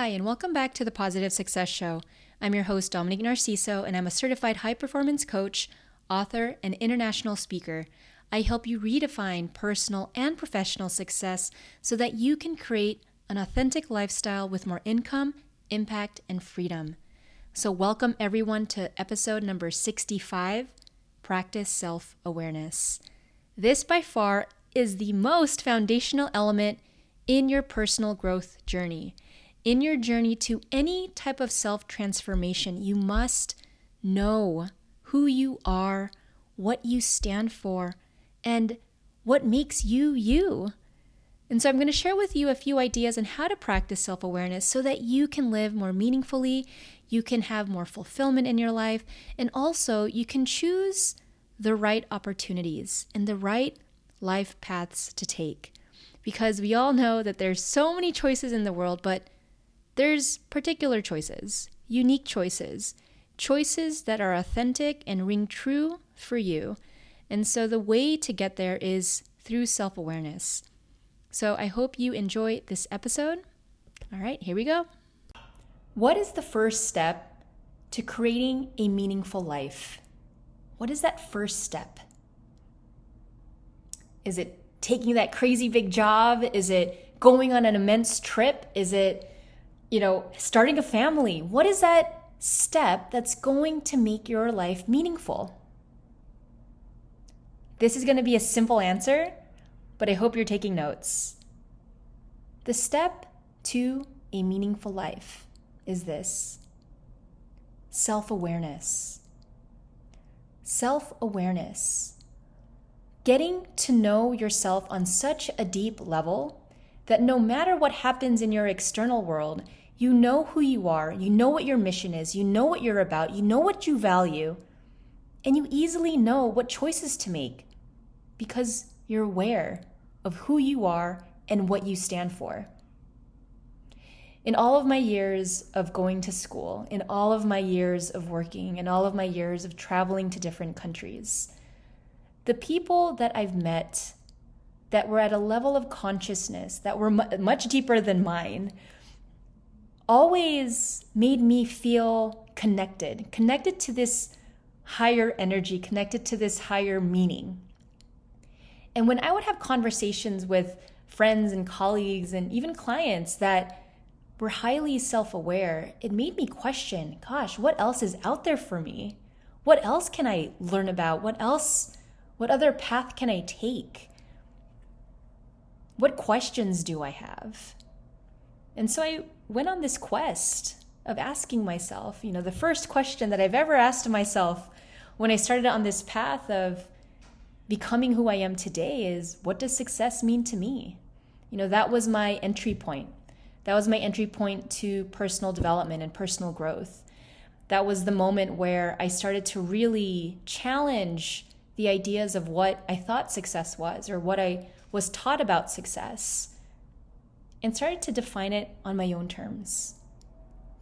Hi, and welcome back to the Positive Success Show. I'm your host, Dominique Narciso, and I'm a certified high performance coach, author, and international speaker. I help you redefine personal and professional success so that you can create an authentic lifestyle with more income, impact, and freedom. So, welcome everyone to episode number 65 Practice Self Awareness. This, by far, is the most foundational element in your personal growth journey. In your journey to any type of self transformation, you must know who you are, what you stand for, and what makes you you. And so, I'm going to share with you a few ideas on how to practice self awareness so that you can live more meaningfully, you can have more fulfillment in your life, and also you can choose the right opportunities and the right life paths to take. Because we all know that there's so many choices in the world, but there's particular choices, unique choices, choices that are authentic and ring true for you. And so the way to get there is through self awareness. So I hope you enjoy this episode. All right, here we go. What is the first step to creating a meaningful life? What is that first step? Is it taking that crazy big job? Is it going on an immense trip? Is it you know, starting a family. What is that step that's going to make your life meaningful? This is going to be a simple answer, but I hope you're taking notes. The step to a meaningful life is this self awareness. Self awareness. Getting to know yourself on such a deep level that no matter what happens in your external world, you know who you are, you know what your mission is, you know what you're about, you know what you value, and you easily know what choices to make because you're aware of who you are and what you stand for. In all of my years of going to school, in all of my years of working, in all of my years of traveling to different countries, the people that I've met that were at a level of consciousness that were much deeper than mine always made me feel connected, connected to this higher energy, connected to this higher meaning. And when I would have conversations with friends and colleagues and even clients that were highly self aware, it made me question gosh, what else is out there for me? What else can I learn about? What else, what other path can I take? What questions do I have? And so I went on this quest of asking myself, you know, the first question that I've ever asked myself when I started on this path of becoming who I am today is what does success mean to me? You know, that was my entry point. That was my entry point to personal development and personal growth. That was the moment where I started to really challenge the ideas of what I thought success was or what I was taught about success and started to define it on my own terms,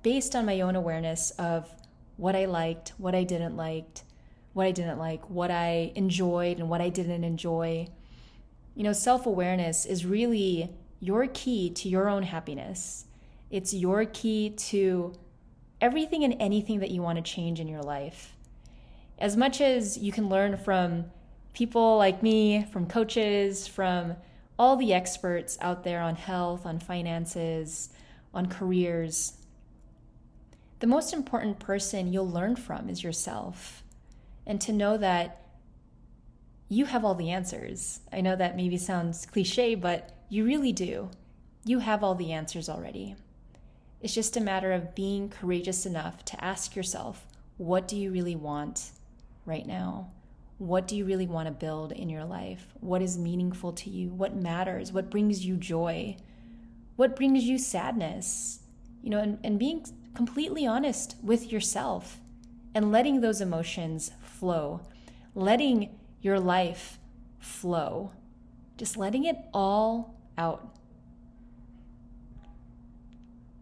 based on my own awareness of what I liked, what I didn't like, what I didn't like, what I enjoyed and what I didn't enjoy. You know, self awareness is really your key to your own happiness. It's your key to everything and anything that you want to change in your life. As much as you can learn from people like me, from coaches, from all the experts out there on health, on finances, on careers. The most important person you'll learn from is yourself. And to know that you have all the answers. I know that maybe sounds cliche, but you really do. You have all the answers already. It's just a matter of being courageous enough to ask yourself, what do you really want right now? What do you really want to build in your life? What is meaningful to you? What matters? What brings you joy? What brings you sadness? You know, and, and being completely honest with yourself and letting those emotions flow, letting your life flow, just letting it all out.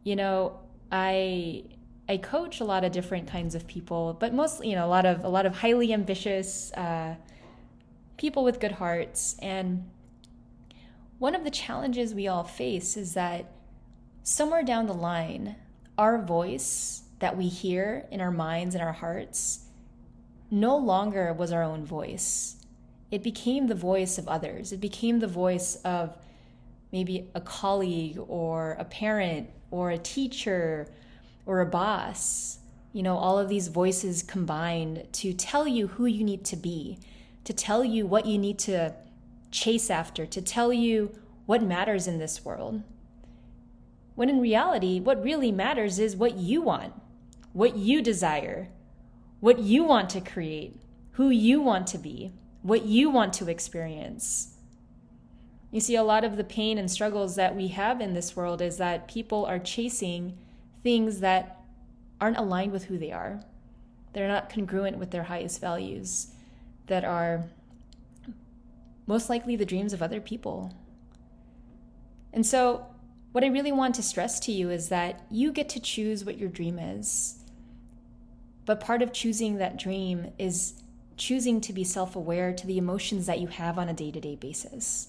You know, I I coach a lot of different kinds of people, but mostly, you know, a lot of a lot of highly ambitious uh, people with good hearts. And one of the challenges we all face is that somewhere down the line, our voice that we hear in our minds and our hearts no longer was our own voice. It became the voice of others. It became the voice of maybe a colleague or a parent or a teacher or a boss. You know, all of these voices combined to tell you who you need to be, to tell you what you need to chase after, to tell you what matters in this world. When in reality, what really matters is what you want, what you desire, what you want to create, who you want to be, what you want to experience. You see, a lot of the pain and struggles that we have in this world is that people are chasing things that aren't aligned with who they are. They're not congruent with their highest values, that are most likely the dreams of other people. And so, what I really want to stress to you is that you get to choose what your dream is. But part of choosing that dream is choosing to be self aware to the emotions that you have on a day to day basis.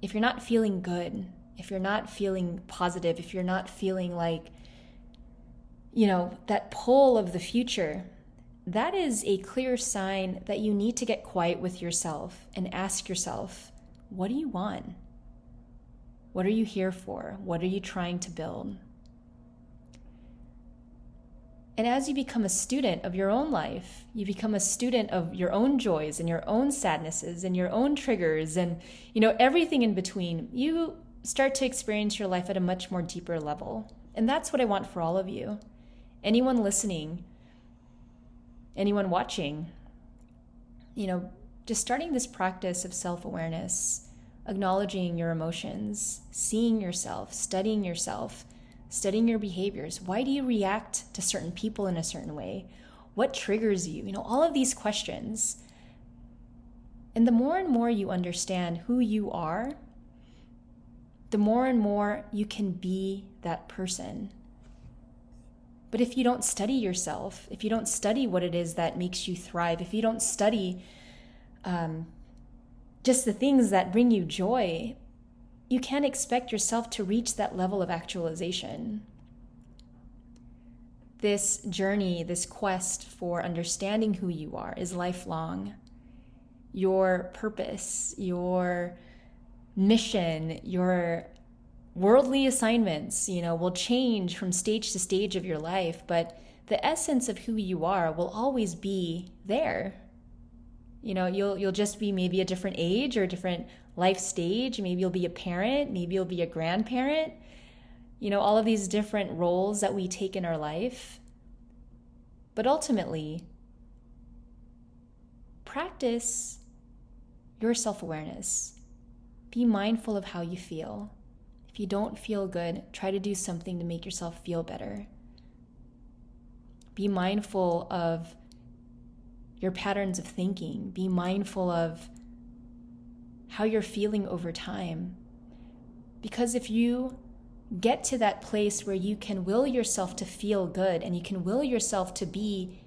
If you're not feeling good, if you're not feeling positive, if you're not feeling like, you know, that pull of the future, that is a clear sign that you need to get quiet with yourself and ask yourself, what do you want? What are you here for? What are you trying to build? And as you become a student of your own life, you become a student of your own joys and your own sadnesses and your own triggers and you know everything in between. You start to experience your life at a much more deeper level. And that's what I want for all of you. Anyone listening, anyone watching, you know, just starting this practice of self-awareness, acknowledging your emotions, seeing yourself, studying yourself, studying your behaviors. Why do you react to certain people in a certain way? What triggers you? You know, all of these questions. And the more and more you understand who you are, the more and more you can be that person. But if you don't study yourself, if you don't study what it is that makes you thrive, if you don't study um, just the things that bring you joy, you can't expect yourself to reach that level of actualization. This journey, this quest for understanding who you are is lifelong. Your purpose, your mission, your worldly assignments, you know, will change from stage to stage of your life, but the essence of who you are will always be there. You know, you'll you'll just be maybe a different age or a different life stage. Maybe you'll be a parent, maybe you'll be a grandparent. You know, all of these different roles that we take in our life. But ultimately, practice your self awareness. Be mindful of how you feel. If you don't feel good, try to do something to make yourself feel better. Be mindful of your patterns of thinking. Be mindful of how you're feeling over time. Because if you get to that place where you can will yourself to feel good and you can will yourself to be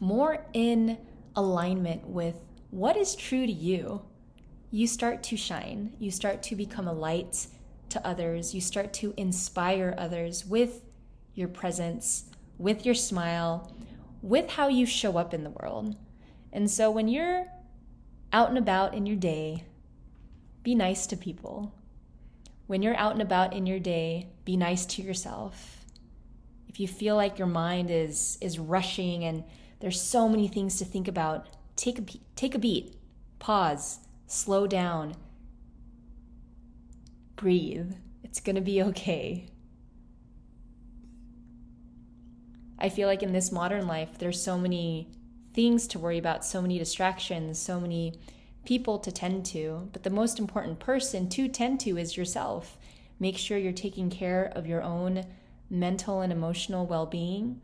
more in alignment with what is true to you, you start to shine. You start to become a light to others. You start to inspire others with your presence, with your smile, with how you show up in the world. And so when you're out and about in your day, be nice to people. When you're out and about in your day, be nice to yourself. If you feel like your mind is is rushing and there's so many things to think about, take a take a beat. Pause, slow down. Breathe. It's going to be okay. I feel like in this modern life, there's so many things to worry about, so many distractions, so many people to tend to. But the most important person to tend to is yourself. Make sure you're taking care of your own mental and emotional well being.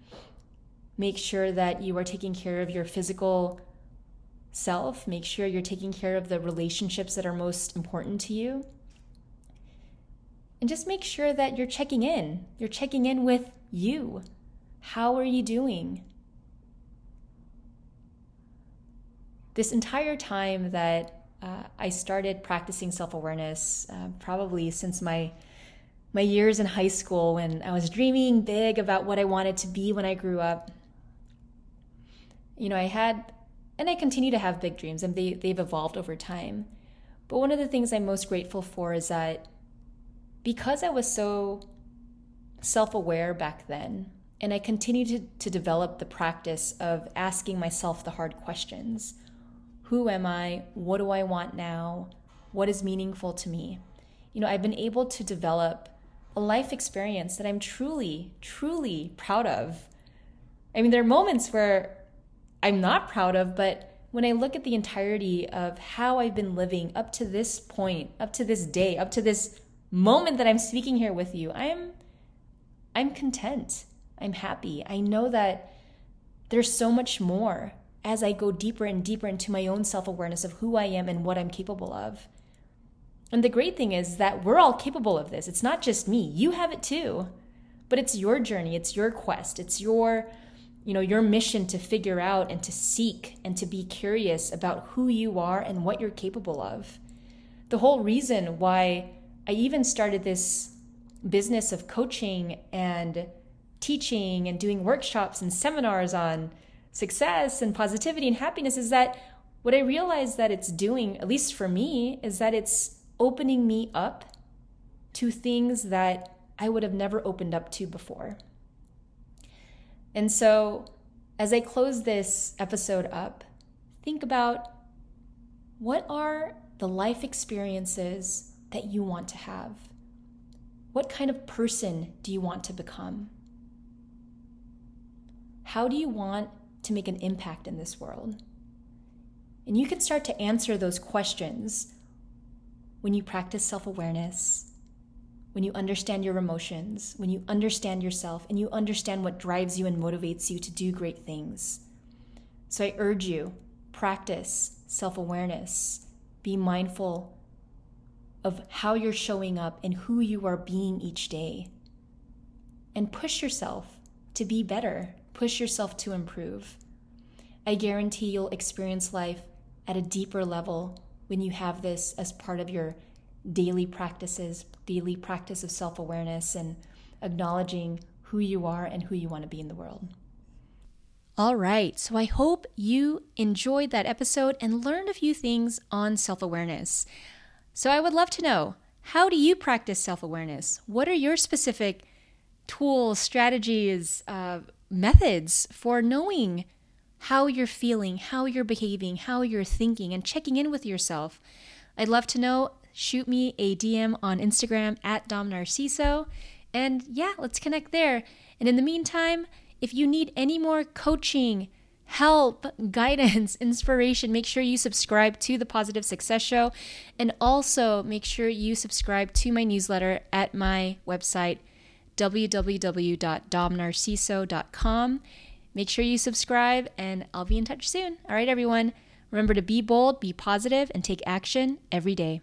Make sure that you are taking care of your physical self. Make sure you're taking care of the relationships that are most important to you. And just make sure that you're checking in. You're checking in with you. How are you doing? this entire time that uh, I started practicing self awareness uh, probably since my my years in high school when I was dreaming big about what I wanted to be when I grew up. You know, I had, and I continue to have big dreams, and they, they've evolved over time. But one of the things I'm most grateful for is that because I was so self aware back then, and I continue to, to develop the practice of asking myself the hard questions Who am I? What do I want now? What is meaningful to me? You know, I've been able to develop a life experience that I'm truly, truly proud of. I mean, there are moments where I'm not proud of, but when I look at the entirety of how I've been living up to this point, up to this day, up to this moment that I'm speaking here with you, I'm I'm content. I'm happy. I know that there's so much more as I go deeper and deeper into my own self-awareness of who I am and what I'm capable of. And the great thing is that we're all capable of this. It's not just me. You have it too. But it's your journey, it's your quest, it's your you know, your mission to figure out and to seek and to be curious about who you are and what you're capable of. The whole reason why I even started this business of coaching and teaching and doing workshops and seminars on success and positivity and happiness is that what I realized that it's doing, at least for me, is that it's opening me up to things that I would have never opened up to before. And so, as I close this episode up, think about what are the life experiences that you want to have? What kind of person do you want to become? How do you want to make an impact in this world? And you can start to answer those questions when you practice self awareness, when you understand your emotions, when you understand yourself, and you understand what drives you and motivates you to do great things. So I urge you practice self awareness, be mindful of how you're showing up and who you are being each day. And push yourself to be better, push yourself to improve. I guarantee you'll experience life at a deeper level when you have this as part of your daily practices, daily practice of self awareness and acknowledging who you are and who you want to be in the world. All right, so I hope you enjoyed that episode and learned a few things on self awareness. So I would love to know how do you practice self awareness? What are your specific tools, strategies, uh, methods for knowing how you're feeling, how you're behaving, how you're thinking, and checking in with yourself. I'd love to know. Shoot me a DM on Instagram at Dom Narciso. And yeah, let's connect there. And in the meantime, if you need any more coaching, help, guidance, inspiration, make sure you subscribe to the Positive Success Show. And also make sure you subscribe to my newsletter at my website, www.domnarciso.com. Make sure you subscribe, and I'll be in touch soon. All right, everyone. Remember to be bold, be positive, and take action every day.